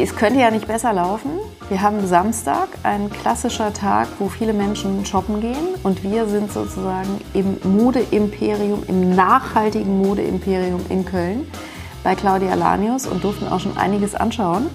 Es könnte ja nicht besser laufen. Wir haben Samstag, ein klassischer Tag, wo viele Menschen shoppen gehen. Und wir sind sozusagen im Modeimperium, im nachhaltigen Modeimperium in Köln bei Claudia Lanius und durften auch schon einiges anschauen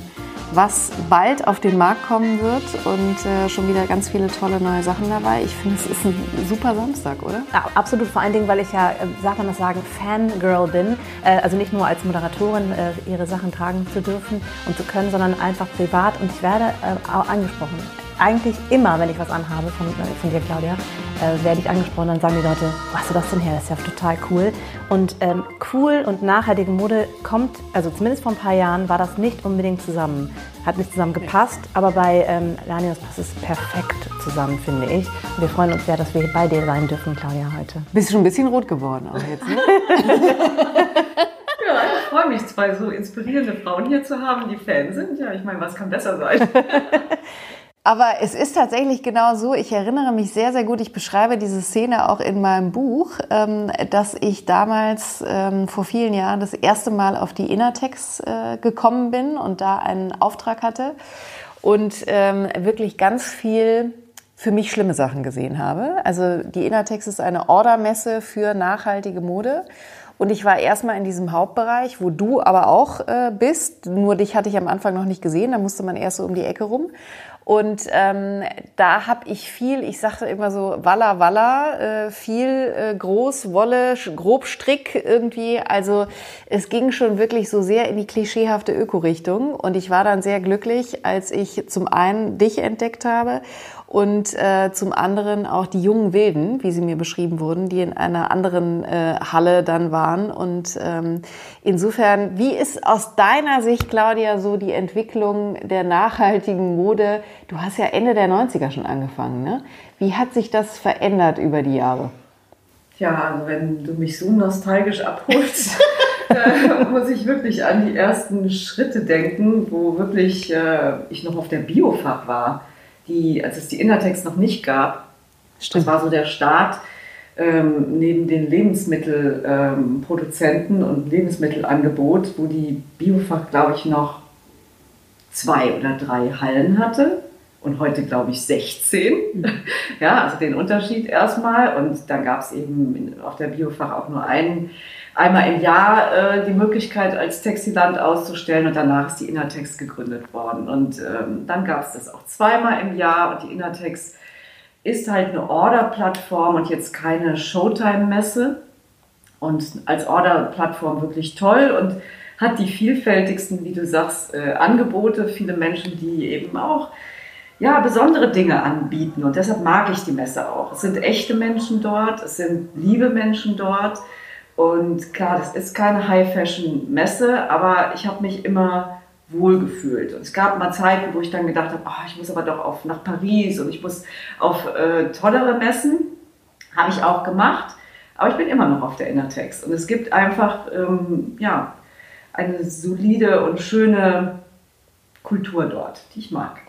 was bald auf den Markt kommen wird und äh, schon wieder ganz viele tolle neue Sachen dabei. Ich finde, es ist ein super Samstag, oder? Ja, absolut, vor allen Dingen, weil ich ja, äh, sagt man das sagen, Fangirl bin. Äh, also nicht nur als Moderatorin äh, ihre Sachen tragen zu dürfen und zu können, sondern einfach privat. Und ich werde äh, auch angesprochen eigentlich immer, wenn ich was anhabe von, von dir, Claudia, äh, werde ich angesprochen, dann sagen die Leute, wo hast du das denn her? Das ist ja total cool. Und ähm, cool und nachhaltige Mode kommt, also zumindest vor ein paar Jahren war das nicht unbedingt zusammen. Hat nicht zusammen gepasst, aber bei ähm, Lanius passt es perfekt zusammen, finde ich. Und wir freuen uns sehr, dass wir bei dir sein dürfen, Claudia, heute. Bist du schon ein bisschen rot geworden auch jetzt, ne? Ja, ich freue mich, zwei so inspirierende Frauen hier zu haben, die Fans sind. Ja, ich meine, was kann besser sein? Aber es ist tatsächlich genau so, ich erinnere mich sehr, sehr gut, ich beschreibe diese Szene auch in meinem Buch, ähm, dass ich damals ähm, vor vielen Jahren das erste Mal auf die Innertex äh, gekommen bin und da einen Auftrag hatte und ähm, wirklich ganz viel für mich schlimme Sachen gesehen habe. Also die Innertex ist eine Ordermesse für nachhaltige Mode. Und ich war erstmal in diesem Hauptbereich, wo du aber auch äh, bist. Nur dich hatte ich am Anfang noch nicht gesehen, da musste man erst so um die Ecke rum. Und ähm, da habe ich viel, ich sagte immer so Walla Walla, äh, viel äh, Groß, Wolle, Grobstrick irgendwie. Also es ging schon wirklich so sehr in die klischeehafte Öko-Richtung. Und ich war dann sehr glücklich, als ich zum einen dich entdeckt habe und äh, zum anderen auch die jungen Wilden, wie sie mir beschrieben wurden, die in einer anderen äh, Halle dann waren. Und ähm, insofern, wie ist aus deiner Sicht, Claudia, so die Entwicklung der nachhaltigen Mode? Du hast ja Ende der 90er schon angefangen, ne? Wie hat sich das verändert über die Jahre? Ja, also wenn du mich so nostalgisch abholst, äh, muss ich wirklich an die ersten Schritte denken, wo wirklich äh, ich noch auf der Biofach war die, als es die Innertext noch nicht gab. Stimmt. Das war so der Start ähm, neben den Lebensmittelproduzenten ähm, und Lebensmittelangebot, wo die Biofach, glaube ich, noch zwei oder drei Hallen hatte und heute glaube ich 16. Mhm. Ja, also den Unterschied erstmal. Und dann gab es eben auf der Biofach auch nur einen, einmal im Jahr äh, die Möglichkeit, als Textiland auszustellen und danach ist die Innertext gegründet worden. Und ähm, dann gab es das auch zweimal im Jahr und die Innertext ist halt eine Order-Plattform und jetzt keine Showtime-Messe. Und als Order-Plattform wirklich toll und hat die vielfältigsten, wie du sagst, äh, Angebote. Viele Menschen, die eben auch ja, besondere Dinge anbieten. Und deshalb mag ich die Messe auch. Es sind echte Menschen dort, es sind liebe Menschen dort. Und klar, das ist keine High-Fashion-Messe, aber ich habe mich immer wohl gefühlt. Und es gab mal Zeiten, wo ich dann gedacht habe, oh, ich muss aber doch auf, nach Paris und ich muss auf äh, tollere Messen. Habe ich auch gemacht. Aber ich bin immer noch auf der Innertext. Und es gibt einfach ähm, ja, eine solide und schöne Kultur dort, die ich mag.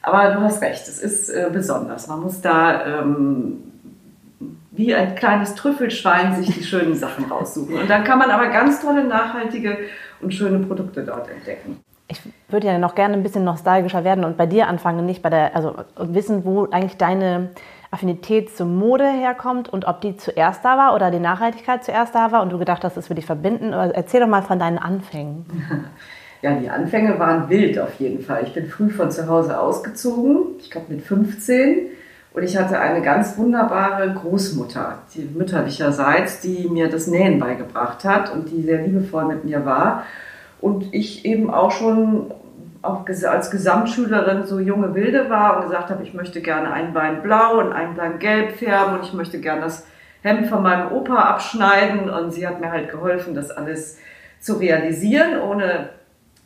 Aber du hast recht, es ist äh, besonders. Man muss da ähm, wie ein kleines Trüffelschwein sich die schönen Sachen raussuchen. Und dann kann man aber ganz tolle, nachhaltige und schöne Produkte dort entdecken. Ich würde ja noch gerne ein bisschen nostalgischer werden und bei dir anfangen, nicht bei der, also wissen, wo eigentlich deine Affinität zur Mode herkommt und ob die zuerst da war oder die Nachhaltigkeit zuerst da war und du gedacht hast, das würde ich verbinden. Erzähl doch mal von deinen Anfängen. Ja, die Anfänge waren wild auf jeden Fall. Ich bin früh von zu Hause ausgezogen, ich glaube mit 15. Und ich hatte eine ganz wunderbare Großmutter, die mütterlicherseits, die mir das Nähen beigebracht hat und die sehr liebevoll mit mir war. Und ich eben auch schon als Gesamtschülerin so junge Wilde war und gesagt habe, ich möchte gerne ein Bein blau und ein Bein gelb färben und ich möchte gerne das Hemd von meinem Opa abschneiden. Und sie hat mir halt geholfen, das alles zu realisieren, ohne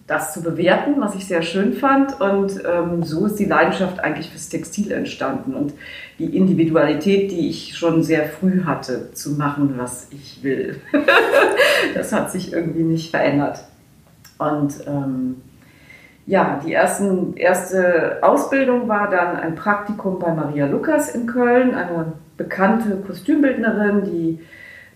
das zu bewerten, was ich sehr schön fand. Und ähm, so ist die Leidenschaft eigentlich fürs Textil entstanden und die Individualität, die ich schon sehr früh hatte, zu machen, was ich will. das hat sich irgendwie nicht verändert. Und ähm, ja, die ersten, erste Ausbildung war dann ein Praktikum bei Maria Lukas in Köln, eine bekannte Kostümbildnerin, die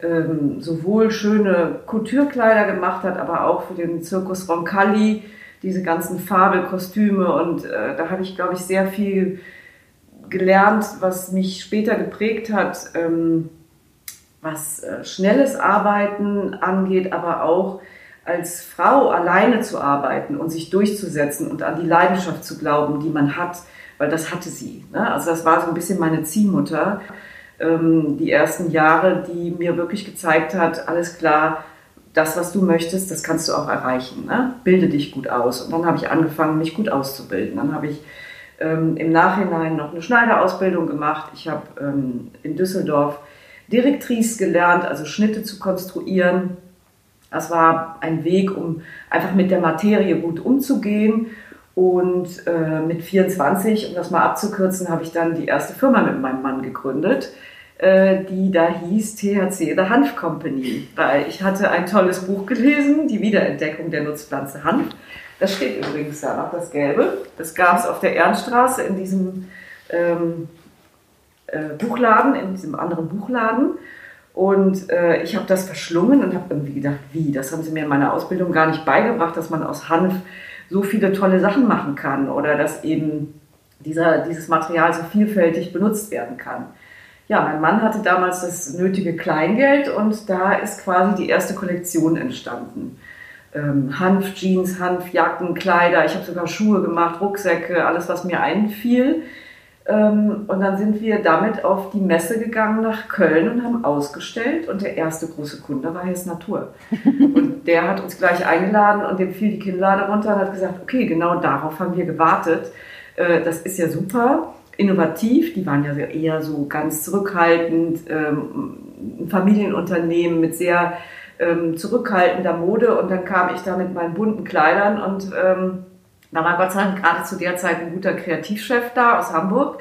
ähm, sowohl schöne Couture-Kleider gemacht hat, aber auch für den Zirkus Roncalli diese ganzen Fabelkostüme und äh, da habe ich, glaube ich, sehr viel gelernt, was mich später geprägt hat, ähm, was äh, schnelles Arbeiten angeht, aber auch als Frau alleine zu arbeiten und sich durchzusetzen und an die Leidenschaft zu glauben, die man hat, weil das hatte sie. Ne? Also das war so ein bisschen meine Ziehmutter, ähm, die ersten Jahre, die mir wirklich gezeigt hat, alles klar, das, was du möchtest, das kannst du auch erreichen. Ne? Bilde dich gut aus. Und dann habe ich angefangen, mich gut auszubilden. Dann habe ich ähm, im Nachhinein noch eine Schneiderausbildung gemacht. Ich habe ähm, in Düsseldorf Direktrice gelernt, also Schnitte zu konstruieren. Das war ein Weg, um einfach mit der Materie gut umzugehen. Und äh, mit 24, um das mal abzukürzen, habe ich dann die erste Firma mit meinem Mann gegründet, äh, die da hieß THC The Hanf Company. Weil ich hatte ein tolles Buch gelesen, die Wiederentdeckung der Nutzpflanze Hanf. Das steht übrigens da noch, das Gelbe. Das gab es auf der Ehrenstraße in diesem ähm, äh, Buchladen, in diesem anderen Buchladen. Und äh, ich habe das verschlungen und habe irgendwie gedacht, wie, das haben sie mir in meiner Ausbildung gar nicht beigebracht, dass man aus Hanf so viele tolle Sachen machen kann oder dass eben dieser, dieses Material so vielfältig benutzt werden kann. Ja, mein Mann hatte damals das nötige Kleingeld und da ist quasi die erste Kollektion entstanden ähm, Hanfjeans, Hanfjacken, Kleider. Ich habe sogar Schuhe gemacht, Rucksäcke, alles, was mir einfiel. Ähm, und dann sind wir damit auf die Messe gegangen nach Köln und haben ausgestellt. Und der erste große Kunde war Hess Natur. Und der hat uns gleich eingeladen und dem fiel die Kinnlade runter und hat gesagt, okay, genau darauf haben wir gewartet. Äh, das ist ja super innovativ, die waren ja eher so ganz zurückhaltend, ähm, ein Familienunternehmen mit sehr ähm, zurückhaltender Mode und dann kam ich da mit meinen bunten Kleidern und da war Gott sei Dank gerade zu der Zeit ein guter Kreativchef da aus Hamburg,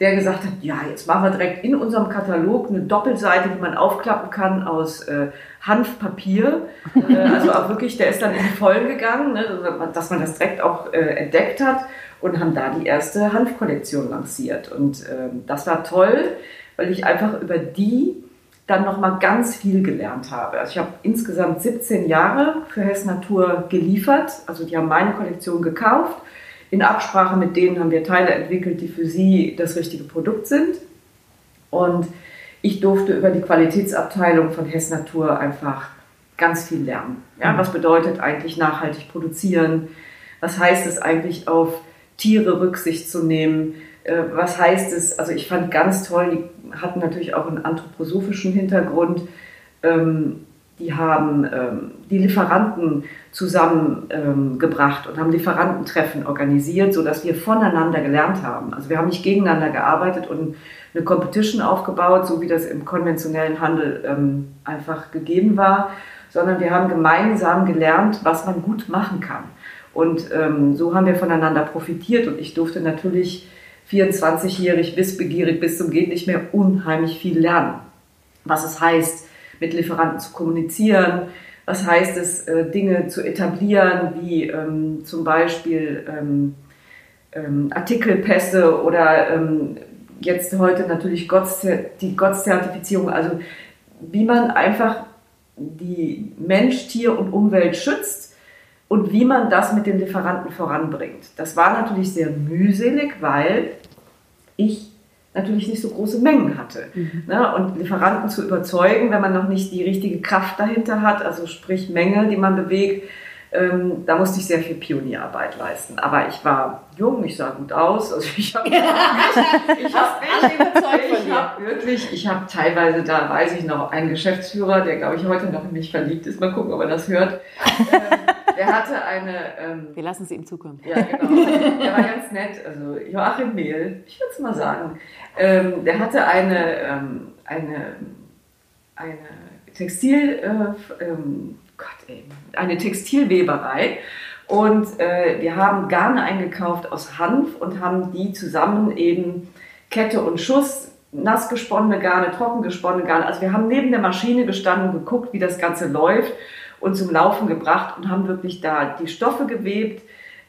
der gesagt hat, ja, jetzt machen wir direkt in unserem Katalog eine Doppelseite, die man aufklappen kann aus äh, Hanfpapier. äh, also auch wirklich, der ist dann in die Vollen gegangen, ne, dass man das direkt auch äh, entdeckt hat und haben da die erste Hanfkollektion lanciert. Und ähm, das war toll, weil ich einfach über die dann nochmal ganz viel gelernt habe. Also ich habe insgesamt 17 Jahre für Hess Natur geliefert. Also die haben meine Kollektion gekauft. In Absprache mit denen haben wir Teile entwickelt, die für sie das richtige Produkt sind. Und ich durfte über die Qualitätsabteilung von Hess Natur einfach ganz viel lernen. Ja, mhm. was bedeutet eigentlich nachhaltig produzieren? Was heißt es eigentlich auf Tiere Rücksicht zu nehmen? Äh, was heißt es? Also ich fand ganz toll, die hatten natürlich auch einen anthroposophischen Hintergrund. Ähm, die haben ähm, die Lieferanten zusammengebracht ähm, und haben Lieferantentreffen organisiert, sodass wir voneinander gelernt haben. Also wir haben nicht gegeneinander gearbeitet und eine Competition aufgebaut, so wie das im konventionellen Handel einfach gegeben war, sondern wir haben gemeinsam gelernt, was man gut machen kann. Und so haben wir voneinander profitiert und ich durfte natürlich 24-jährig, wissbegierig bis zum geht nicht mehr unheimlich viel lernen. Was es heißt, mit Lieferanten zu kommunizieren, was heißt es, äh, Dinge zu etablieren, wie ähm, zum Beispiel ähm, ähm, Artikelpässe oder ähm, jetzt heute natürlich die GOTS-Zertifizierung, also wie man einfach die Mensch, Tier und Umwelt schützt und wie man das mit den Lieferanten voranbringt. Das war natürlich sehr mühselig, weil ich natürlich nicht so große Mengen hatte. Mhm. Ne? Und Lieferanten zu überzeugen, wenn man noch nicht die richtige Kraft dahinter hat, also sprich Menge, die man bewegt, ähm, da musste ich sehr viel Pionierarbeit leisten. Aber ich war jung, ich sah gut aus. Also ich habe ja. ich hab, ich hab wirklich, ich habe teilweise, da weiß ich noch, einen Geschäftsführer, der glaube ich heute noch in mich verliebt ist. Mal gucken, ob er das hört. Ähm, der hatte eine. Ähm, Wir lassen es ihm zukommen. Ja, genau. Der war ganz nett. Also Joachim Mehl, ich würde es mal sagen. Ähm, der hatte eine, ähm, eine, eine Textil, äh, ähm, Gott, ey, eine Textilweberei. Und äh, wir haben Garne eingekauft aus Hanf und haben die zusammen eben Kette und Schuss, nass gesponnene Garne, trocken gesponnene Garne. Also wir haben neben der Maschine gestanden und geguckt, wie das Ganze läuft und zum Laufen gebracht und haben wirklich da die Stoffe gewebt,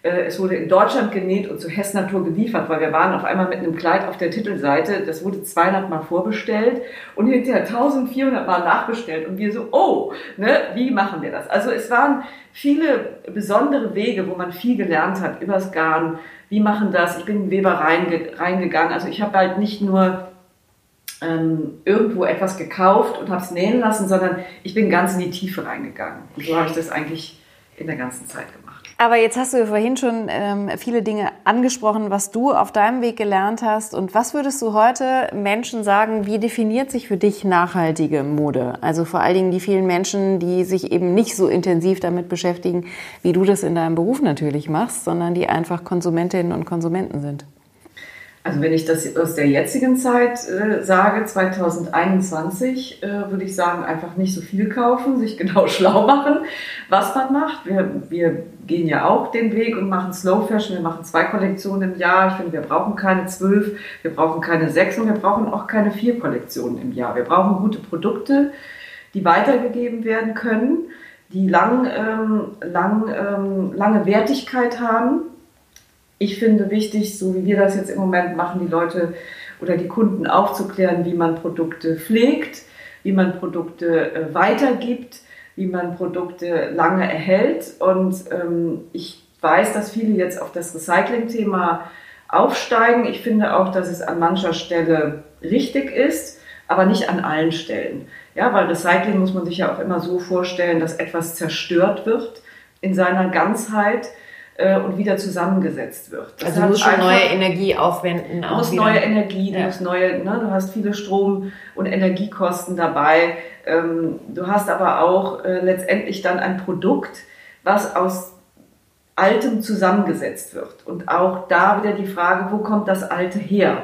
Äh, es wurde in Deutschland genäht und zu Hess Natur geliefert, weil wir waren auf einmal mit einem Kleid auf der Titelseite. Das wurde 200 Mal vorbestellt und hinterher 1400 Mal nachbestellt. Und wir so, oh, ne, wie machen wir das? Also es waren viele besondere Wege, wo man viel gelernt hat übers Garn. Wie machen das? Ich bin in Weber reingegangen. Also ich habe halt nicht nur ähm, irgendwo etwas gekauft und habe es nähen lassen, sondern ich bin ganz in die Tiefe reingegangen. Und so habe ich das eigentlich in der ganzen Zeit gemacht. Aber jetzt hast du ja vorhin schon ähm, viele Dinge angesprochen, was du auf deinem Weg gelernt hast. Und was würdest du heute Menschen sagen, wie definiert sich für dich nachhaltige Mode? Also vor allen Dingen die vielen Menschen, die sich eben nicht so intensiv damit beschäftigen, wie du das in deinem Beruf natürlich machst, sondern die einfach Konsumentinnen und Konsumenten sind. Also wenn ich das aus der jetzigen Zeit äh, sage, 2021, äh, würde ich sagen, einfach nicht so viel kaufen, sich genau schlau machen, was man macht. Wir, wir gehen ja auch den Weg und machen Slow Fashion. Wir machen zwei Kollektionen im Jahr. Ich finde, wir brauchen keine zwölf, wir brauchen keine sechs und wir brauchen auch keine vier Kollektionen im Jahr. Wir brauchen gute Produkte, die weitergegeben werden können, die lang, ähm, lang, ähm, lange Wertigkeit haben ich finde wichtig, so wie wir das jetzt im Moment machen, die Leute oder die Kunden aufzuklären, wie man Produkte pflegt, wie man Produkte äh, weitergibt, wie man Produkte lange erhält. Und ähm, ich weiß, dass viele jetzt auf das Recycling-Thema aufsteigen. Ich finde auch, dass es an mancher Stelle richtig ist, aber nicht an allen Stellen. Ja, weil Recycling muss man sich ja auch immer so vorstellen, dass etwas zerstört wird in seiner Ganzheit äh, und wieder zusammengesetzt wird. Das also du musst schon neue Energie aufwenden. Du musst neue Energie, du ja. musst neue, ne, du hast viele Strom- und Energiekosten dabei. Ähm, du hast aber auch äh, letztendlich dann ein Produkt, was aus Altem zusammengesetzt wird. Und auch da wieder die Frage, wo kommt das Alte her?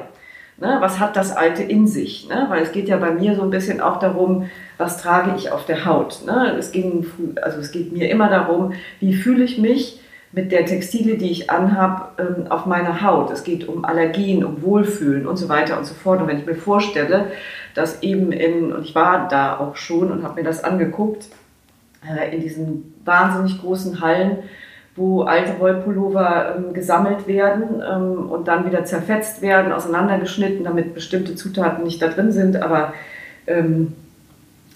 Ne, was hat das Alte in sich? Ne? Weil es geht ja bei mir so ein bisschen auch darum, was trage ich auf der Haut? Ne? Es, ging, also es geht mir immer darum, wie fühle ich mich, mit der Textile, die ich anhab, ähm, auf meiner Haut. Es geht um Allergien, um Wohlfühlen und so weiter und so fort. Und wenn ich mir vorstelle, dass eben in, und ich war da auch schon und habe mir das angeguckt, äh, in diesen wahnsinnig großen Hallen, wo alte Wollpullover ähm, gesammelt werden ähm, und dann wieder zerfetzt werden, auseinandergeschnitten, damit bestimmte Zutaten nicht da drin sind. Aber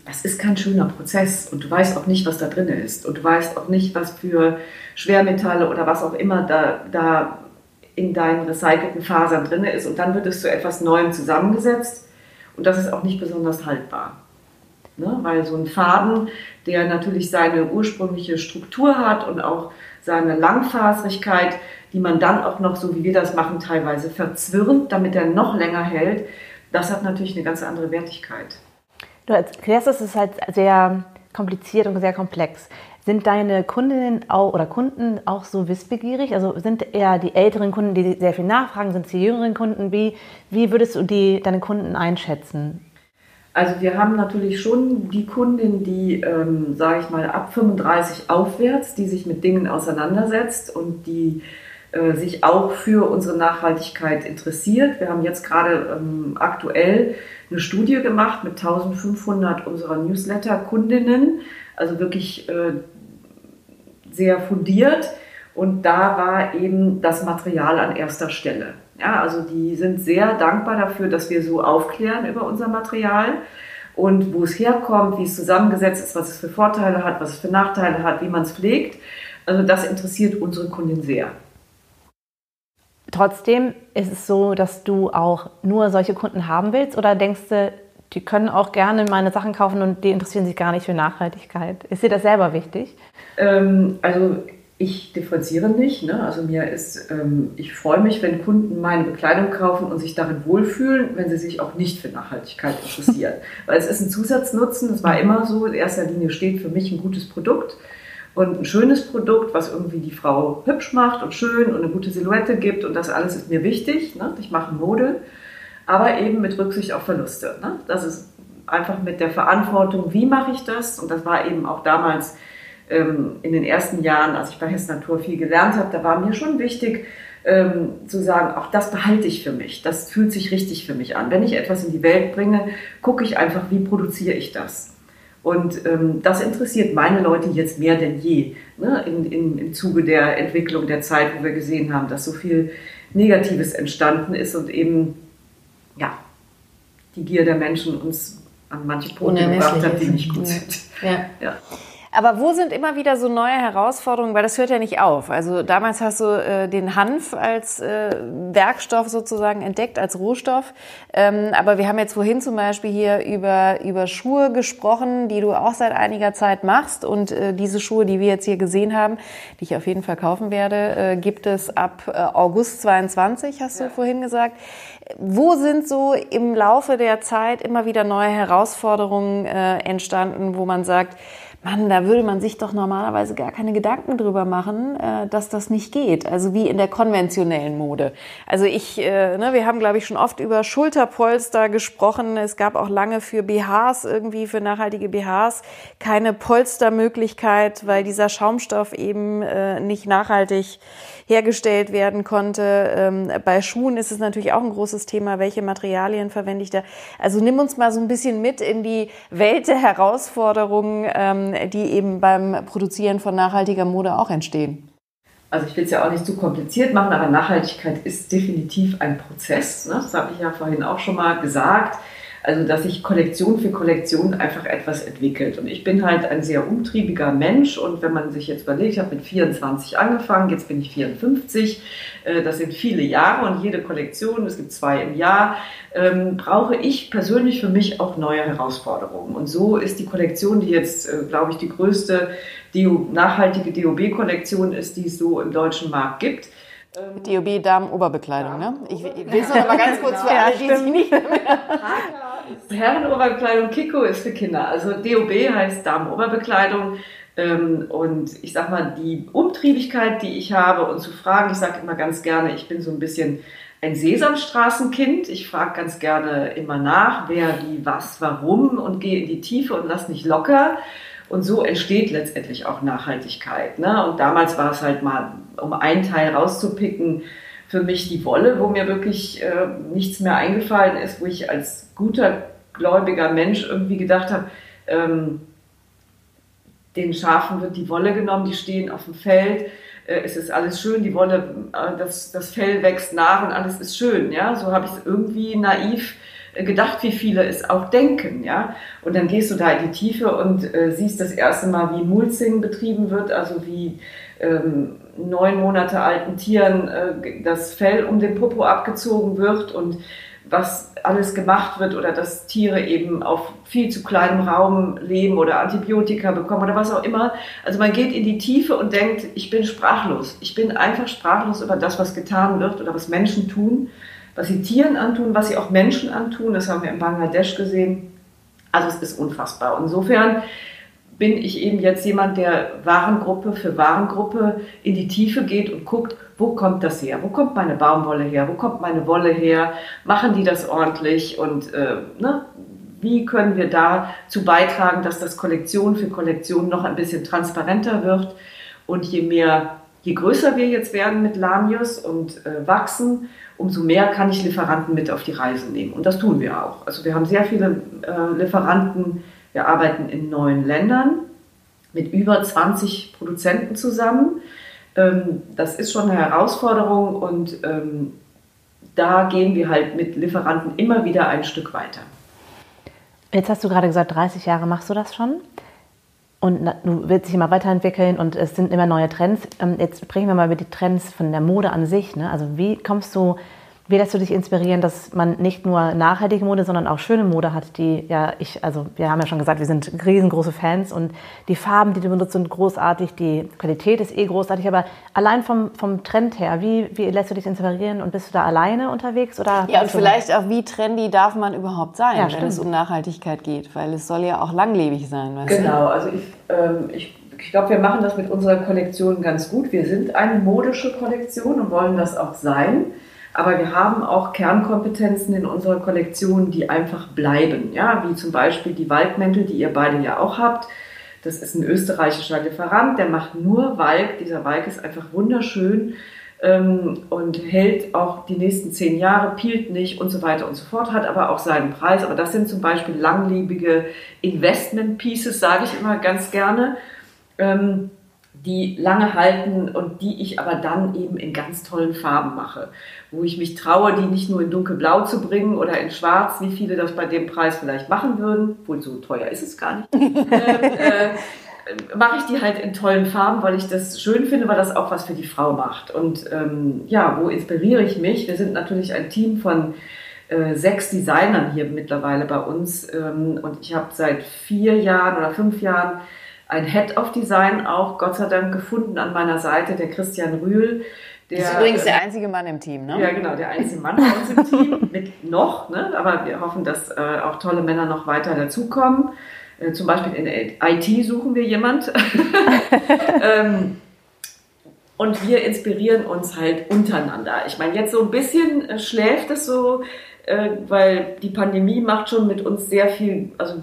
das ist kein schöner Prozess und du weißt auch nicht, was da drin ist und du weißt auch nicht, was für Schwermetalle oder was auch immer da, da in deinen recycelten Fasern drin ist und dann wird es zu etwas Neuem zusammengesetzt und das ist auch nicht besonders haltbar. Ne? Weil so ein Faden, der natürlich seine ursprüngliche Struktur hat und auch seine Langfaserigkeit, die man dann auch noch, so wie wir das machen, teilweise verzwirnt, damit er noch länger hält, das hat natürlich eine ganz andere Wertigkeit. Du erklärst, es ist halt sehr kompliziert und sehr komplex. Sind deine Kundinnen auch, oder Kunden auch so wissbegierig? Also sind eher die älteren Kunden, die sehr viel nachfragen, sind es die jüngeren Kunden? Wie, wie würdest du die, deine Kunden einschätzen? Also wir haben natürlich schon die Kundin, die, ähm, sage ich mal, ab 35 aufwärts, die sich mit Dingen auseinandersetzt und die äh, sich auch für unsere Nachhaltigkeit interessiert. Wir haben jetzt gerade ähm, aktuell eine Studie gemacht mit 1500 unserer Newsletter-Kundinnen, also wirklich äh, sehr fundiert. Und da war eben das Material an erster Stelle. Ja, also die sind sehr dankbar dafür, dass wir so aufklären über unser Material und wo es herkommt, wie es zusammengesetzt ist, was es für Vorteile hat, was es für Nachteile hat, wie man es pflegt. Also das interessiert unsere Kundin sehr. Trotzdem ist es so, dass du auch nur solche Kunden haben willst oder denkst du, die können auch gerne meine Sachen kaufen und die interessieren sich gar nicht für Nachhaltigkeit. Ist dir das selber wichtig? Ähm, also ich differenziere nicht. Ne? Also mir ist, ähm, ich freue mich, wenn Kunden meine Bekleidung kaufen und sich darin wohlfühlen, wenn sie sich auch nicht für Nachhaltigkeit interessieren. Weil es ist ein Zusatznutzen, das war immer so. In erster Linie steht für mich ein gutes Produkt und ein schönes Produkt, was irgendwie die Frau hübsch macht und schön und eine gute Silhouette gibt und das alles ist mir wichtig. Ne? Ich mache Mode, aber eben mit Rücksicht auf Verluste. Ne? Das ist einfach mit der Verantwortung, wie mache ich das? Und das war eben auch damals ähm, in den ersten Jahren, als ich bei Hess Natur viel gelernt habe, da war mir schon wichtig, ähm, zu sagen, auch das behalte ich für mich. Das fühlt sich richtig für mich an. Wenn ich etwas in die Welt bringe, gucke ich einfach, wie produziere ich das. Und ähm, das interessiert meine Leute jetzt mehr denn je, ne? in, in, im Zuge der Entwicklung der Zeit, wo wir gesehen haben, dass so viel Negatives entstanden ist und eben ja, die Gier der Menschen uns an manche Punkte gebracht hat, die nicht gut sind. Ja. ja. Aber wo sind immer wieder so neue Herausforderungen? Weil das hört ja nicht auf. Also damals hast du äh, den Hanf als äh, Werkstoff sozusagen entdeckt, als Rohstoff. Ähm, aber wir haben jetzt vorhin zum Beispiel hier über, über Schuhe gesprochen, die du auch seit einiger Zeit machst. Und äh, diese Schuhe, die wir jetzt hier gesehen haben, die ich auf jeden Fall kaufen werde, äh, gibt es ab äh, August 22, hast du ja. vorhin gesagt. Wo sind so im Laufe der Zeit immer wieder neue Herausforderungen äh, entstanden, wo man sagt, Mann, da würde man sich doch normalerweise gar keine Gedanken drüber machen, äh, dass das nicht geht. Also wie in der konventionellen Mode. Also ich, äh, ne, wir haben, glaube ich, schon oft über Schulterpolster gesprochen. Es gab auch lange für BHs irgendwie, für nachhaltige BHs, keine Polstermöglichkeit, weil dieser Schaumstoff eben äh, nicht nachhaltig hergestellt werden konnte. Ähm, bei Schuhen ist es natürlich auch ein großes Thema, welche Materialien verwende ich da. Also nimm uns mal so ein bisschen mit in die Welt der Herausforderungen, ähm, die eben beim Produzieren von nachhaltiger Mode auch entstehen. Also ich will es ja auch nicht zu kompliziert machen, aber Nachhaltigkeit ist definitiv ein Prozess. Ne? Das habe ich ja vorhin auch schon mal gesagt. Also, dass sich Kollektion für Kollektion einfach etwas entwickelt. Und ich bin halt ein sehr umtriebiger Mensch. Und wenn man sich jetzt überlegt, ich habe mit 24 angefangen, jetzt bin ich 54. Äh, das sind viele Jahre und jede Kollektion, es gibt zwei im Jahr, ähm, brauche ich persönlich für mich auch neue Herausforderungen. Und so ist die Kollektion, die jetzt, äh, glaube ich, die größte nachhaltige DOB-Kollektion ist, die es so im deutschen Markt gibt ähm, DOB Damen-Oberbekleidung, ne? Ich, ich will es noch mal ganz kurz für alle, die sich nicht mehr. Herrenoberbekleidung, Kiko ist für Kinder. Also DOB heißt Damen-Oberbekleidung. Ähm, und ich sag mal, die Umtriebigkeit, die ich habe und zu fragen, ich sage immer ganz gerne, ich bin so ein bisschen ein Sesamstraßenkind. Ich frage ganz gerne immer nach, wer, wie, was, warum und gehe in die Tiefe und lass nicht locker. Und so entsteht letztendlich auch Nachhaltigkeit. Ne? Und damals war es halt mal, um einen Teil rauszupicken, für mich die Wolle, wo mir wirklich äh, nichts mehr eingefallen ist, wo ich als guter, gläubiger Mensch irgendwie gedacht habe, ähm, den Schafen wird die Wolle genommen, die stehen auf dem Feld, äh, es ist alles schön, die Wolle, äh, das, das Fell wächst nach und alles ist schön. Ja? So habe ich es irgendwie naiv gedacht, wie viele es auch denken, ja. Und dann gehst du da in die Tiefe und äh, siehst das erste Mal, wie Mulzing betrieben wird, also wie ähm, neun Monate alten Tieren äh, das Fell um den Popo abgezogen wird und was alles gemacht wird oder dass Tiere eben auf viel zu kleinem Raum leben oder Antibiotika bekommen oder was auch immer. Also man geht in die Tiefe und denkt, ich bin sprachlos. Ich bin einfach sprachlos über das, was getan wird oder was Menschen tun was sie Tieren antun, was sie auch Menschen antun. Das haben wir in Bangladesch gesehen. Also es ist unfassbar. Insofern bin ich eben jetzt jemand, der Warengruppe für Warengruppe in die Tiefe geht und guckt, wo kommt das her? Wo kommt meine Baumwolle her? Wo kommt meine Wolle her? Machen die das ordentlich? Und äh, ne, wie können wir dazu beitragen, dass das Kollektion für Kollektion noch ein bisschen transparenter wird? Und je mehr, je größer wir jetzt werden mit Lamius und äh, wachsen, umso mehr kann ich Lieferanten mit auf die Reise nehmen. Und das tun wir auch. Also wir haben sehr viele äh, Lieferanten, wir arbeiten in neun Ländern mit über 20 Produzenten zusammen. Ähm, das ist schon eine Herausforderung und ähm, da gehen wir halt mit Lieferanten immer wieder ein Stück weiter. Jetzt hast du gerade gesagt, 30 Jahre machst du das schon. Und du willst dich immer weiterentwickeln und es sind immer neue Trends. Ähm, jetzt sprechen wir mal über die Trends von der Mode an sich. Ne? Also wie kommst du wie lässt du dich inspirieren, dass man nicht nur nachhaltige Mode, sondern auch schöne Mode hat, die ja ich, also wir haben ja schon gesagt, wir sind riesengroße Fans und die Farben, die du benutzt, sind großartig, die Qualität ist eh großartig, aber allein vom, vom Trend her, wie, wie lässt du dich inspirieren und bist du da alleine unterwegs? Oder ja, und vielleicht auch, wie trendy darf man überhaupt sein, ja, wenn stimmt. es um Nachhaltigkeit geht, weil es soll ja auch langlebig sein. genau, du? also ich, ähm, ich ich glaube, wir machen das mit unserer Kollektion ganz gut. Wir sind eine modische Kollektion und wollen das auch sein. Aber wir haben auch Kernkompetenzen in unserer Kollektion, die einfach bleiben. Ja, wie zum Beispiel die Waldmäntel, die ihr beide ja auch habt. Das ist ein österreichischer Lieferant, der macht nur Walk. Dieser Walk ist einfach wunderschön. ähm, und hält auch die nächsten zehn Jahre, pielt nicht und so weiter und so fort, hat aber auch seinen Preis. Aber das sind zum Beispiel langlebige Investment Pieces, sage ich immer ganz gerne, ähm, die lange halten und die ich aber dann eben in ganz tollen Farben mache, wo ich mich traue, die nicht nur in dunkelblau zu bringen oder in schwarz, wie viele das bei dem Preis vielleicht machen würden, wohl so teuer ist es gar nicht. ähm, äh, mache ich die halt in tollen Farben, weil ich das schön finde, weil das auch was für die Frau macht. Und ähm, ja, wo inspiriere ich mich? Wir sind natürlich ein Team von äh, sechs Designern hier mittlerweile bei uns. Ähm, und ich habe seit vier Jahren oder fünf Jahren ein Head of Design auch Gott sei Dank gefunden an meiner Seite, der Christian Rühl. Der, ist übrigens der einzige Mann im Team, ne? Ja, genau, der einzige Mann bei uns im Team, mit noch, ne? aber wir hoffen, dass äh, auch tolle Männer noch weiter dazukommen. Äh, zum Beispiel in IT suchen wir jemand. ähm, und wir inspirieren uns halt untereinander. Ich meine, jetzt so ein bisschen äh, schläft es so, äh, weil die Pandemie macht schon mit uns sehr viel, also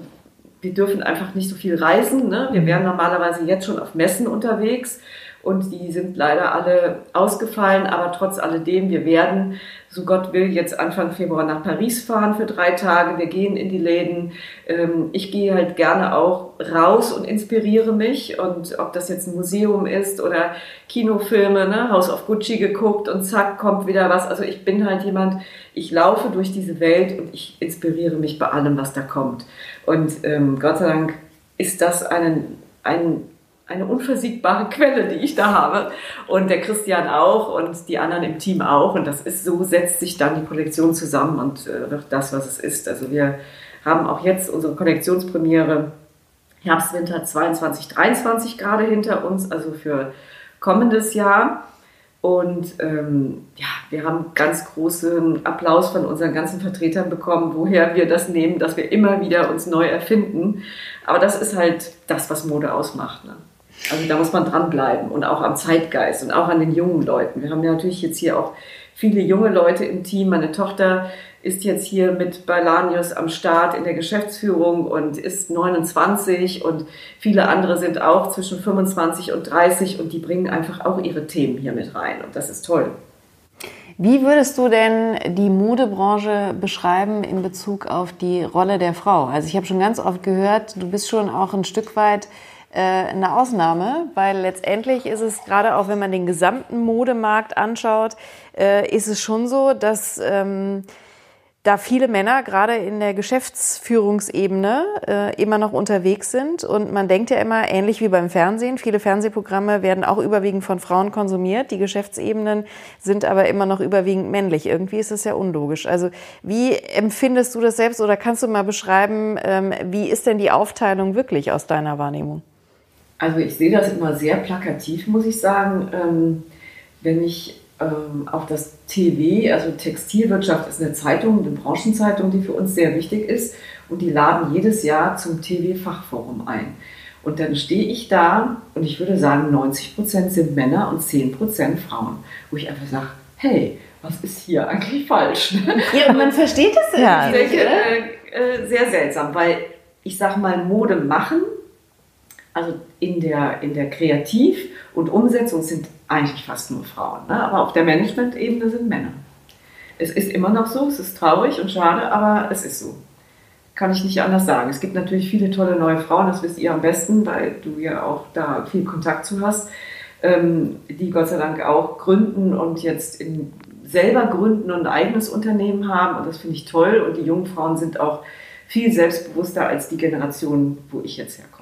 wir dürfen einfach nicht so viel reisen. Ne? Wir wären normalerweise jetzt schon auf Messen unterwegs und die sind leider alle ausgefallen, aber trotz alledem, wir werden, so Gott will, jetzt Anfang Februar nach Paris fahren für drei Tage, wir gehen in die Läden, ähm, ich gehe halt gerne auch raus und inspiriere mich. Und ob das jetzt ein Museum ist oder Kinofilme, ne, House of Gucci geguckt und zack, kommt wieder was, also ich bin halt jemand, ich laufe durch diese Welt und ich inspiriere mich bei allem, was da kommt. Und ähm, Gott sei Dank ist das einen, ein eine unversiegbare Quelle, die ich da habe. Und der Christian auch und die anderen im Team auch. Und das ist so, setzt sich dann die Kollektion zusammen und äh, wird das, was es ist. Also wir haben auch jetzt unsere Kollektionspremiere Herbst, Winter 22, 23 gerade hinter uns, also für kommendes Jahr. Und ähm, ja, wir haben ganz großen Applaus von unseren ganzen Vertretern bekommen, woher wir das nehmen, dass wir immer wieder uns neu erfinden. Aber das ist halt das, was Mode ausmacht. Ne? Also da muss man dranbleiben und auch am Zeitgeist und auch an den jungen Leuten. Wir haben ja natürlich jetzt hier auch viele junge Leute im Team. Meine Tochter ist jetzt hier mit Balanius am Start in der Geschäftsführung und ist 29 und viele andere sind auch zwischen 25 und 30 und die bringen einfach auch ihre Themen hier mit rein und das ist toll. Wie würdest du denn die Modebranche beschreiben in Bezug auf die Rolle der Frau? Also ich habe schon ganz oft gehört, du bist schon auch ein Stück weit eine Ausnahme, weil letztendlich ist es gerade auch, wenn man den gesamten Modemarkt anschaut, äh, ist es schon so, dass ähm, da viele Männer gerade in der Geschäftsführungsebene äh, immer noch unterwegs sind. Und man denkt ja immer, ähnlich wie beim Fernsehen, viele Fernsehprogramme werden auch überwiegend von Frauen konsumiert. Die Geschäftsebenen sind aber immer noch überwiegend männlich. Irgendwie ist es ja unlogisch. Also wie empfindest du das selbst oder kannst du mal beschreiben, ähm, wie ist denn die Aufteilung wirklich aus deiner Wahrnehmung? Also ich sehe das immer sehr plakativ, muss ich sagen. Ähm, wenn ich ähm, auf das TW, also Textilwirtschaft ist eine Zeitung, eine Branchenzeitung, die für uns sehr wichtig ist. Und die laden jedes Jahr zum TW-Fachforum ein. Und dann stehe ich da und ich würde sagen, 90 Prozent sind Männer und 10 Prozent Frauen. Wo ich einfach sage, hey, was ist hier eigentlich falsch? Ja, und man versteht es ja. Ich denke, äh, äh, sehr seltsam, weil ich sage mal, Mode machen also in der, in der Kreativ- und Umsetzung sind eigentlich fast nur Frauen. Ne? Aber auf der Management-Ebene sind Männer. Es ist immer noch so, es ist traurig und schade, aber es ist so. Kann ich nicht anders sagen. Es gibt natürlich viele tolle neue Frauen, das wisst ihr am besten, weil du ja auch da viel Kontakt zu hast, ähm, die Gott sei Dank auch gründen und jetzt in, selber gründen und ein eigenes Unternehmen haben. Und das finde ich toll. Und die jungen Frauen sind auch viel selbstbewusster als die Generation, wo ich jetzt herkomme.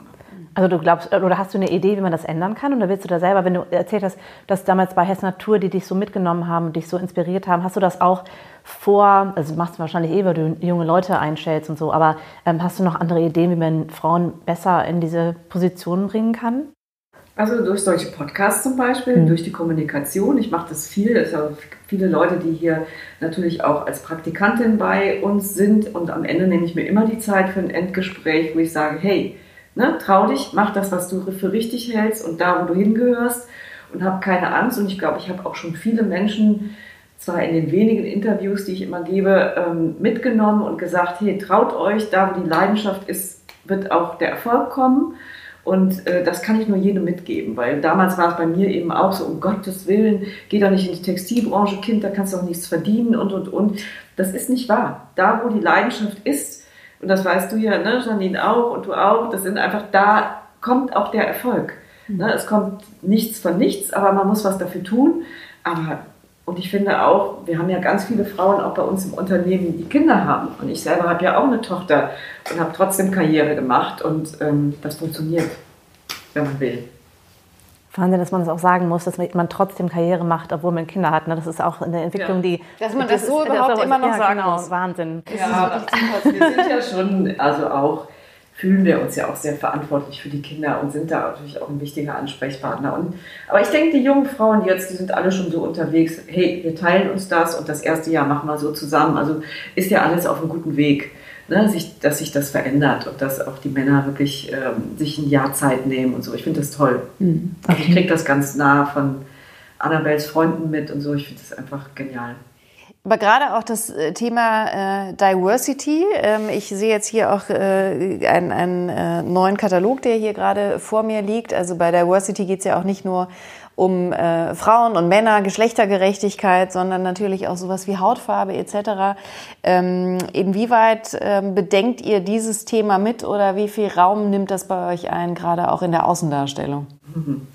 Also du glaubst, oder hast du eine Idee, wie man das ändern kann? Oder willst du da selber, wenn du erzählt hast, dass damals bei Hess Natur, die dich so mitgenommen haben, dich so inspiriert haben, hast du das auch vor, also machst du wahrscheinlich eh, weil du junge Leute einstellst und so, aber ähm, hast du noch andere Ideen, wie man Frauen besser in diese Position bringen kann? Also durch solche Podcasts zum Beispiel, mhm. durch die Kommunikation. Ich mache das viel. Es sind viele Leute, die hier natürlich auch als Praktikantin bei uns sind. Und am Ende nehme ich mir immer die Zeit für ein Endgespräch, wo ich sage, hey, Ne? Trau dich, mach das, was du für richtig hältst und da, wo du hingehörst und hab keine Angst. Und ich glaube, ich habe auch schon viele Menschen, zwar in den wenigen Interviews, die ich immer gebe, ähm, mitgenommen und gesagt, hey, traut euch, da wo die Leidenschaft ist, wird auch der Erfolg kommen. Und äh, das kann ich nur jedem mitgeben, weil damals war es bei mir eben auch so, um Gottes Willen, geh doch nicht in die Textilbranche, Kind, da kannst du auch nichts verdienen und, und, und. Das ist nicht wahr. Da, wo die Leidenschaft ist, und das weißt du ja, ne, Janine auch und du auch, das sind einfach, da kommt auch der Erfolg. Mhm. Ne, es kommt nichts von nichts, aber man muss was dafür tun. Aber, und ich finde auch, wir haben ja ganz viele Frauen auch bei uns im Unternehmen, die Kinder haben. Und ich selber habe ja auch eine Tochter und habe trotzdem Karriere gemacht und ähm, das funktioniert, wenn man will. Wahnsinn, dass man das auch sagen muss, dass man trotzdem Karriere macht, obwohl man Kinder hat. Ne? Das ist auch eine Entwicklung, ja. die. Dass man das, das so ist, überhaupt das immer noch ja, sagen genau, muss. Wahnsinn. Ja, wir sind ja schon, also auch fühlen wir uns ja auch sehr verantwortlich für die Kinder und sind da natürlich auch ein wichtiger Ansprechpartner. Und, aber ich denke, die jungen Frauen jetzt, die sind alle schon so unterwegs, hey, wir teilen uns das und das erste Jahr machen wir so zusammen. Also ist ja alles auf einem guten Weg, ne, sich, dass sich das verändert und dass auch die Männer wirklich ähm, sich ein Jahr Zeit nehmen und so. Ich finde das toll. Mhm. Okay. Also ich kriege das ganz nah von Annabels Freunden mit und so. Ich finde das einfach genial. Aber gerade auch das äh, Thema äh, Diversity. Ähm, ich sehe jetzt hier auch äh, einen, einen äh, neuen Katalog, der hier gerade vor mir liegt. Also bei Diversity geht es ja auch nicht nur um äh, Frauen und Männer, Geschlechtergerechtigkeit, sondern natürlich auch sowas wie Hautfarbe etc. Ähm, inwieweit ähm, bedenkt ihr dieses Thema mit oder wie viel Raum nimmt das bei euch ein, gerade auch in der Außendarstellung?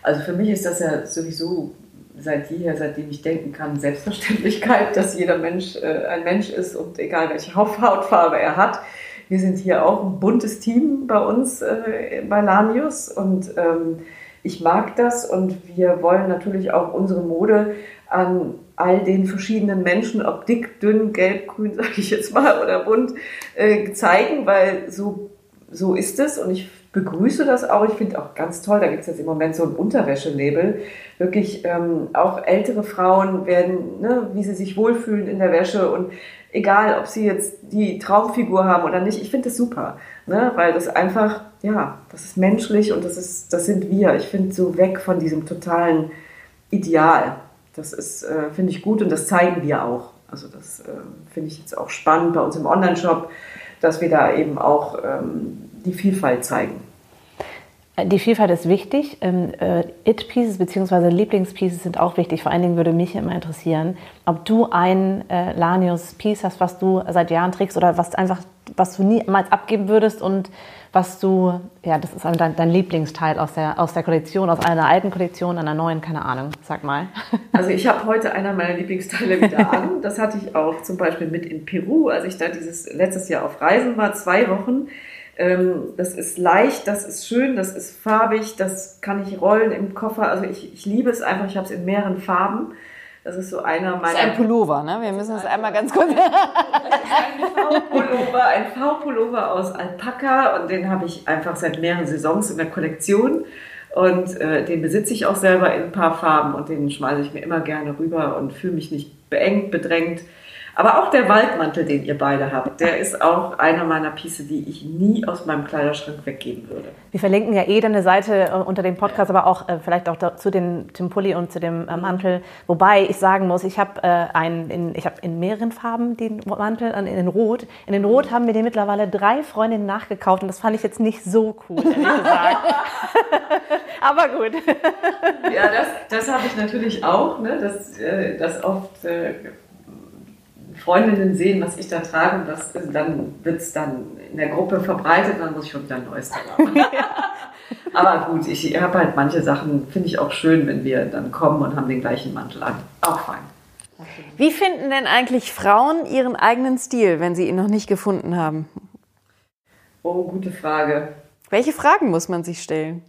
Also für mich ist das ja sowieso seit jeher, seitdem ich denken kann, Selbstverständlichkeit, dass jeder Mensch äh, ein Mensch ist und egal welche Hautfarbe er hat. Wir sind hier auch ein buntes Team bei uns äh, bei Lanius und ähm, ich mag das und wir wollen natürlich auch unsere Mode an all den verschiedenen Menschen, ob dick, dünn, gelb, grün, sage ich jetzt mal, oder bunt, äh, zeigen, weil so, so ist es. Und ich begrüße das auch. Ich finde auch ganz toll, da gibt es jetzt im Moment so ein Unterwäschelabel. Wirklich ähm, auch ältere Frauen werden, ne, wie sie sich wohlfühlen in der Wäsche und egal, ob sie jetzt die Traumfigur haben oder nicht, ich finde das super, ne, weil das einfach, ja, das ist menschlich und das, ist, das sind wir. Ich finde so weg von diesem totalen Ideal. Das ist, äh, finde ich gut und das zeigen wir auch. Also das äh, finde ich jetzt auch spannend bei uns im Online-Shop, dass wir da eben auch ähm, die Vielfalt zeigen. Die Vielfalt ist wichtig. Ähm, äh, It-Pieces bzw. Lieblingspieces sind auch wichtig. Vor allen Dingen würde mich immer interessieren, ob du ein äh, Lanius-Piece hast, was du seit Jahren trägst oder was einfach, was du niemals abgeben würdest und was du, ja, das ist dein, dein Lieblingsteil aus der, aus der Kollektion, aus einer alten Kollektion, einer neuen, keine Ahnung, sag mal. Also ich habe heute einer meiner Lieblingsteile wieder an. Das hatte ich auch zum Beispiel mit in Peru, als ich da dieses letztes Jahr auf Reisen war, zwei Wochen das ist leicht, das ist schön, das ist farbig, das kann ich rollen im Koffer. Also ich, ich liebe es einfach, ich habe es in mehreren Farben. Das ist so einer meiner. Das ist ein Pullover, ne? Wir müssen es einmal ganz kurz. ein V-Pullover, ein V-Pullover aus Alpaka und den habe ich einfach seit mehreren Saisons in der Kollektion. Und äh, den besitze ich auch selber in ein paar Farben und den schmeiße ich mir immer gerne rüber und fühle mich nicht beengt, bedrängt. Aber auch der Waldmantel, den ihr beide habt, der ist auch einer meiner Pieces, die ich nie aus meinem Kleiderschrank weggeben würde. Wir verlinken ja eh deine Seite äh, unter dem Podcast, aber auch äh, vielleicht auch zu dem, dem Pulli und zu dem äh, Mantel. Wobei ich sagen muss, ich habe äh, einen in, ich hab in mehreren Farben den Mantel, in den Rot. In den Rot haben mir den mittlerweile drei Freundinnen nachgekauft und das fand ich jetzt nicht so cool, ehrlich gesagt. aber gut. ja, das, das habe ich natürlich auch, ne? das, äh, das oft äh, Freundinnen sehen, was ich da trage, das, dann wird es dann in der Gruppe verbreitet, dann muss ich schon wieder ein neues haben. Aber gut, ich habe halt manche Sachen, finde ich auch schön, wenn wir dann kommen und haben den gleichen Mantel an. Auch fein. Wie finden denn eigentlich Frauen ihren eigenen Stil, wenn sie ihn noch nicht gefunden haben? Oh, gute Frage. Welche Fragen muss man sich stellen?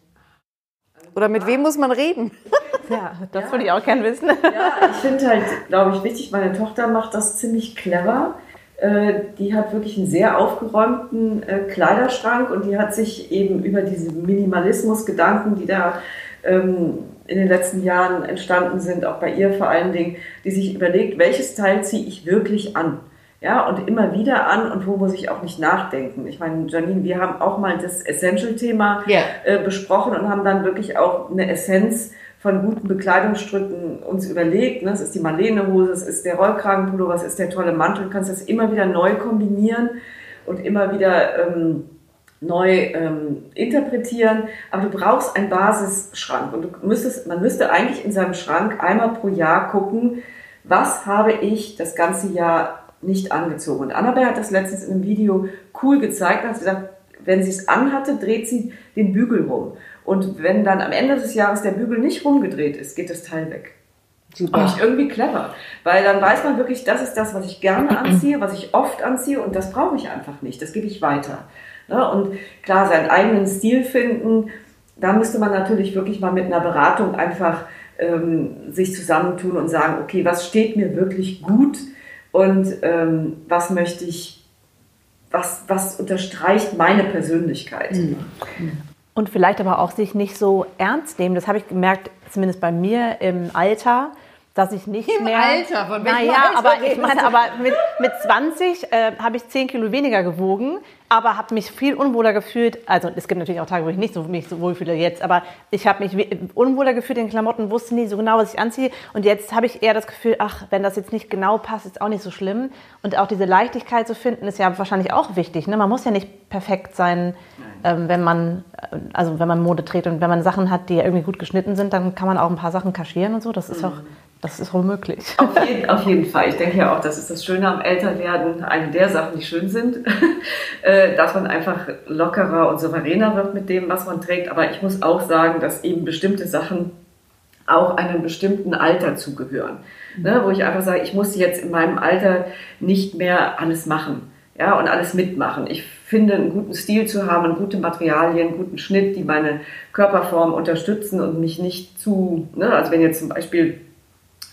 Oder mit wem muss man reden? Ja, das ja. würde ich auch gerne wissen. Ja, ich finde halt, glaube ich, wichtig, meine Tochter macht das ziemlich clever. Äh, die hat wirklich einen sehr aufgeräumten äh, Kleiderschrank und die hat sich eben über diese Minimalismus-Gedanken, die da ähm, in den letzten Jahren entstanden sind, auch bei ihr vor allen Dingen, die sich überlegt, welches Teil ziehe ich wirklich an? Ja, und immer wieder an und wo muss ich auch nicht nachdenken. Ich meine, Janine, wir haben auch mal das Essential-Thema yeah. äh, besprochen und haben dann wirklich auch eine Essenz von guten Bekleidungsstücken uns überlegt. Ne? Das ist die Marlene-Hose, es ist der Rollkragenpullover, es ist der tolle Mantel. Du kannst das immer wieder neu kombinieren und immer wieder ähm, neu ähm, interpretieren, aber du brauchst einen Basisschrank und du müsstest, man müsste eigentlich in seinem Schrank einmal pro Jahr gucken, was habe ich das ganze Jahr nicht angezogen. Und Annabelle hat das letztens in einem Video cool gezeigt, hat gesagt, wenn sie es anhatte, dreht sie den Bügel rum. Und wenn dann am Ende des Jahres der Bügel nicht rumgedreht ist, geht das Teil weg. Super. ich irgendwie clever, weil dann weiß man wirklich, das ist das, was ich gerne anziehe, was ich oft anziehe und das brauche ich einfach nicht. Das gebe ich weiter. Ne? Und klar, seinen eigenen Stil finden, da müsste man natürlich wirklich mal mit einer Beratung einfach ähm, sich zusammentun und sagen, okay, was steht mir wirklich gut und ähm, was möchte ich, was, was unterstreicht meine Persönlichkeit. Und vielleicht aber auch sich nicht so ernst nehmen. Das habe ich gemerkt, zumindest bei mir im Alter dass ich nicht Im mehr. Alter, von welchem naja, Alter aber ich meine, aber mit, mit 20 äh, habe ich 10 Kilo weniger gewogen, aber habe mich viel unwohler gefühlt. Also es gibt natürlich auch Tage, wo ich nicht so mich so wohl fühle jetzt, aber ich habe mich unwohler gefühlt in Klamotten, wusste nie so genau, was ich anziehe. Und jetzt habe ich eher das Gefühl, ach, wenn das jetzt nicht genau passt, ist auch nicht so schlimm. Und auch diese Leichtigkeit zu finden, ist ja wahrscheinlich auch wichtig. Ne? Man muss ja nicht perfekt sein, ähm, wenn man also wenn man Mode trägt und wenn man Sachen hat, die irgendwie gut geschnitten sind, dann kann man auch ein paar Sachen kaschieren und so. Das ist mhm. auch das ist wohl möglich. Auf jeden, auf jeden Fall. Ich denke ja auch, das ist das Schöne am Älterwerden. Eine der Sachen, die schön sind, äh, dass man einfach lockerer und souveräner wird mit dem, was man trägt. Aber ich muss auch sagen, dass eben bestimmte Sachen auch einem bestimmten Alter zugehören. Ne? Wo ich einfach sage, ich muss jetzt in meinem Alter nicht mehr alles machen ja, und alles mitmachen. Ich finde, einen guten Stil zu haben, gute Materialien, einen guten Schnitt, die meine Körperform unterstützen und mich nicht zu, ne? also wenn jetzt zum Beispiel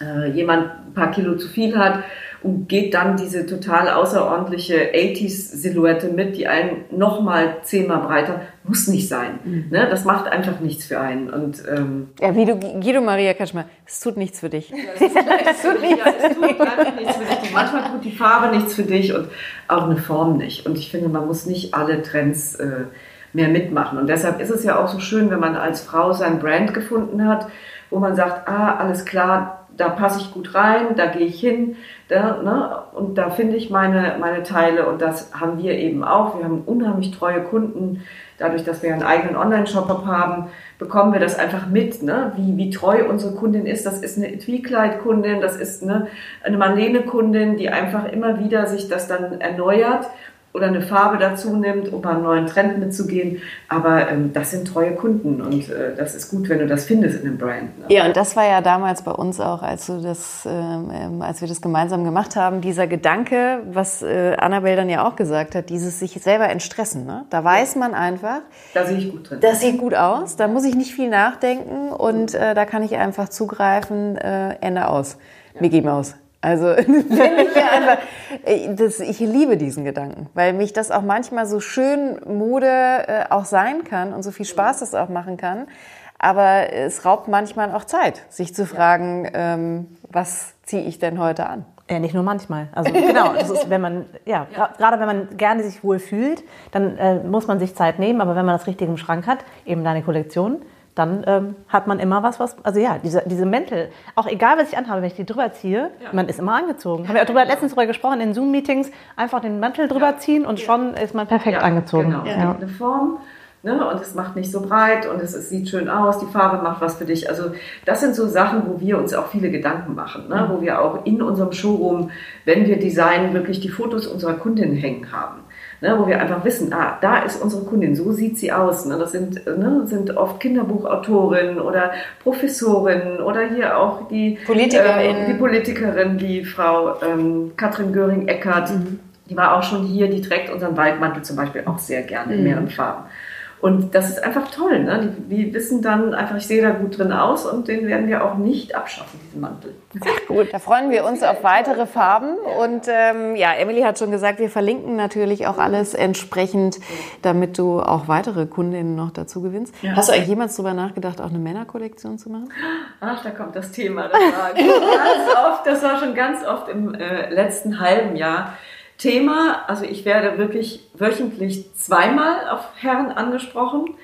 äh, jemand ein paar Kilo zu viel hat und geht dann diese total außerordentliche 80s-Silhouette mit, die einen nochmal zehnmal breiter, muss nicht sein. Mhm. Ne? Das macht einfach nichts für einen. Und, ähm, ja, wie du, Guido Maria Kaschmer, es tut nichts für dich. Ja, es, tut nichts, ja, es tut nichts für dich. manchmal tut die Farbe nichts für dich und auch eine Form nicht. Und ich finde, man muss nicht alle Trends äh, mehr mitmachen. Und deshalb ist es ja auch so schön, wenn man als Frau sein Brand gefunden hat, wo man sagt, ah, alles klar, da passe ich gut rein, da gehe ich hin da, ne, und da finde ich meine, meine Teile und das haben wir eben auch. Wir haben unheimlich treue Kunden. Dadurch, dass wir einen eigenen Online-Shop haben, bekommen wir das einfach mit, ne? wie, wie treu unsere Kundin ist. Das ist eine Etui-Kleid-Kundin, das ist eine, eine Marlene-Kundin, die einfach immer wieder sich das dann erneuert oder eine Farbe dazu nimmt, um einen neuen Trend mitzugehen. Aber ähm, das sind treue Kunden und äh, das ist gut, wenn du das findest in einem Brand. Ne? Ja, und das war ja damals bei uns auch, als, du das, ähm, ähm, als wir das gemeinsam gemacht haben, dieser Gedanke, was äh, Annabelle dann ja auch gesagt hat, dieses sich selber entstressen. Ne? Da weiß man einfach, da sehe ich gut drin. Das sieht gut aus, da muss ich nicht viel nachdenken und äh, da kann ich einfach zugreifen, äh, Ende aus. Ja. Mickey Maus. Also ich, einfach, äh, das, ich liebe diesen Gedanken, weil mich das auch manchmal so schön Mode äh, auch sein kann und so viel Spaß das auch machen kann. Aber es raubt manchmal auch Zeit, sich zu fragen, ähm, was ziehe ich denn heute an? Ja, nicht nur manchmal. Also genau, das ist, wenn man, ja, ja. gerade wenn man gerne sich wohl fühlt, dann äh, muss man sich Zeit nehmen. Aber wenn man das Richtige im Schrank hat, eben deine Kollektion, dann ähm, hat man immer was, was, also ja, diese, diese Mäntel, auch egal, was ich anhabe, wenn ich die drüber ziehe, ja. man ist immer angezogen. Haben wir auch drüber, letztens drüber gesprochen, in Zoom-Meetings, einfach den Mantel drüber ja. ziehen und schon ist man perfekt angezogen. Genau, ja. eine Form. Ne, und es macht nicht so breit und es, es, sieht schön aus, die Farbe macht was für dich. Also das sind so Sachen, wo wir uns auch viele Gedanken machen, ne, mhm. wo wir auch in unserem Showroom, wenn wir designen, wirklich die Fotos unserer Kundinnen hängen haben ne, wo wir einfach wissen, ah, da ist unsere Kundin, so sieht sie aus. Ne? Das sind, ne, sind oft Kinderbuchautorinnen oder Professorinnen oder hier auch die Politikerin, äh, die, Politikerin, die Frau ähm, Katrin Göring-Eckert. Mhm. Die war auch schon hier, die trägt unseren Waldmantel zum Beispiel auch sehr gerne in mhm. mehreren Farben. Und das ist einfach toll. Ne? Die, die, wissen dann einfach, ich sehe da gut drin aus und den werden wir auch nicht abschaffen, diesen Mantel. Sehr gut. Da freuen wir uns auf weitere Farben. Und ähm, ja, Emily hat schon gesagt, wir verlinken natürlich auch alles entsprechend, damit du auch weitere Kundinnen noch dazu gewinnst. Ja. Hast du eigentlich jemals darüber nachgedacht, auch eine Männerkollektion zu machen? Ach, da kommt das Thema. Das war ganz oft, das war schon ganz oft im äh, letzten halben Jahr Thema. Also ich werde wirklich wöchentlich zweimal auf Herren angesprochen.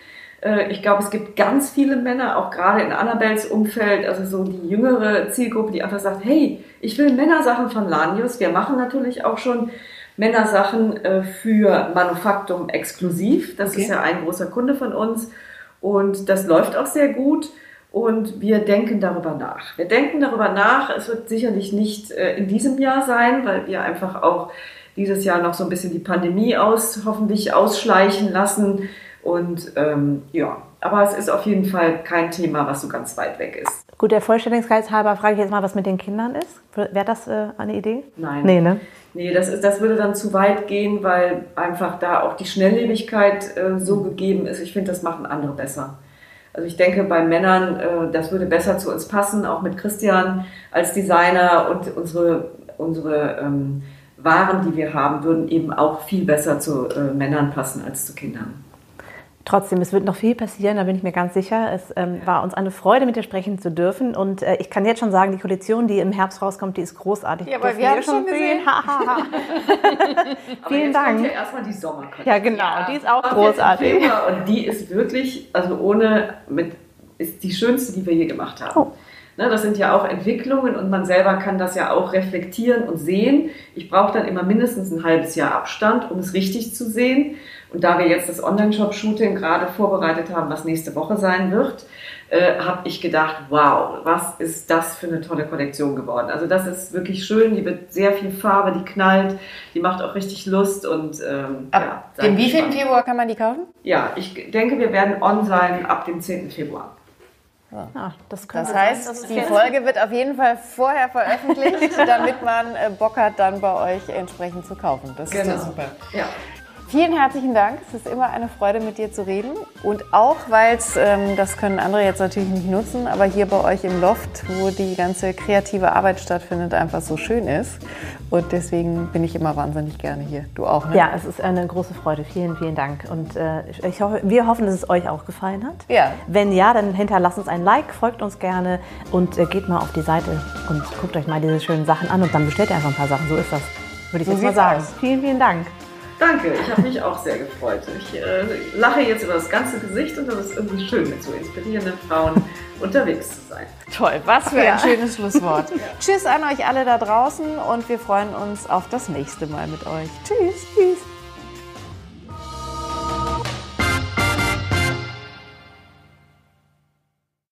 Äh, ich glaube, es gibt ganz viele Männer, auch gerade in Annabels Umfeld, also so die jüngere Zielgruppe, die einfach sagt, hey, ich will Männersachen von Lanius. Wir machen natürlich auch schon Männersachen äh, für Manufaktum exklusiv. Das okay. ist ja ein großer Kunde von uns und das läuft auch sehr gut. Und wir denken darüber nach. Wir denken darüber nach. Es wird sicherlich nicht äh, in diesem Jahr sein, weil wir einfach auch dieses Jahr noch so ein bisschen die Pandemie aus, hoffentlich ausschleichen lassen. Und ähm, ja, aber es ist auf jeden Fall kein Thema, was so ganz weit weg ist. Gut, der Vollständigkeit halber frage ich jetzt mal, was mit den Kindern ist. Wäre das äh, eine Idee? Nein. Nee, ne? Nee, das, ist, das würde dann zu weit gehen, weil einfach da auch die Schnelllebigkeit äh, so gegeben ist. Ich finde, das machen andere besser. Also ich denke, bei Männern, äh, das würde besser zu uns passen, auch mit Christian als Designer und unsere, unsere ähm, Waren, die wir haben, würden eben auch viel besser zu äh, Männern passen als zu Kindern. Trotzdem, es wird noch viel passieren, da bin ich mir ganz sicher. Es ähm, war uns eine Freude, mit dir sprechen zu dürfen. Und äh, ich kann jetzt schon sagen, die Kollektion, die im Herbst rauskommt, die ist großartig. Ja, aber wir haben schon gesehen. Vielen Dank. Kommt ja erstmal die Sommerkollektion. Ja, genau, ja, die ist auch großartig. Und die ist wirklich, also ohne, mit, ist die schönste, die wir je gemacht haben. Oh. Ne, das sind ja auch Entwicklungen und man selber kann das ja auch reflektieren und sehen. Ich brauche dann immer mindestens ein halbes Jahr Abstand, um es richtig zu sehen. Und da wir jetzt das Online-Shop-Shooting gerade vorbereitet haben, was nächste Woche sein wird, äh, habe ich gedacht, wow, was ist das für eine tolle Kollektion geworden. Also das ist wirklich schön, die wird sehr viel Farbe, die knallt, die macht auch richtig Lust und ähm, ab ja, dem wievielten Februar kann man die kaufen? Ja, ich denke, wir werden on sein ab dem 10. Februar. Ah, das, das heißt, das die Folge wird auf jeden Fall vorher veröffentlicht, damit man äh, Bock hat, dann bei euch entsprechend zu kaufen. Das genau. ist ja super. Ja. Vielen herzlichen Dank. Es ist immer eine Freude, mit dir zu reden. Und auch, weil es, ähm, das können andere jetzt natürlich nicht nutzen, aber hier bei euch im Loft, wo die ganze kreative Arbeit stattfindet, einfach so schön ist. Und deswegen bin ich immer wahnsinnig gerne hier. Du auch, ne? Ja, es ist eine große Freude. Vielen, vielen Dank. Und äh, ich hoffe, wir hoffen, dass es euch auch gefallen hat. Ja. Wenn ja, dann hinterlasst uns ein Like, folgt uns gerne und äh, geht mal auf die Seite und guckt euch mal diese schönen Sachen an und dann bestellt ihr einfach ein paar Sachen. So ist das, würde ich so jetzt mal sagen. Aus. Vielen, vielen Dank. Danke, ich habe mich auch sehr gefreut. Ich äh, lache jetzt über das ganze Gesicht und es ist irgendwie schön, mit so inspirierenden Frauen unterwegs zu sein. Toll, was für ja. ein schönes Schlusswort. ja. Tschüss an euch alle da draußen und wir freuen uns auf das nächste Mal mit euch. Tschüss, tschüss.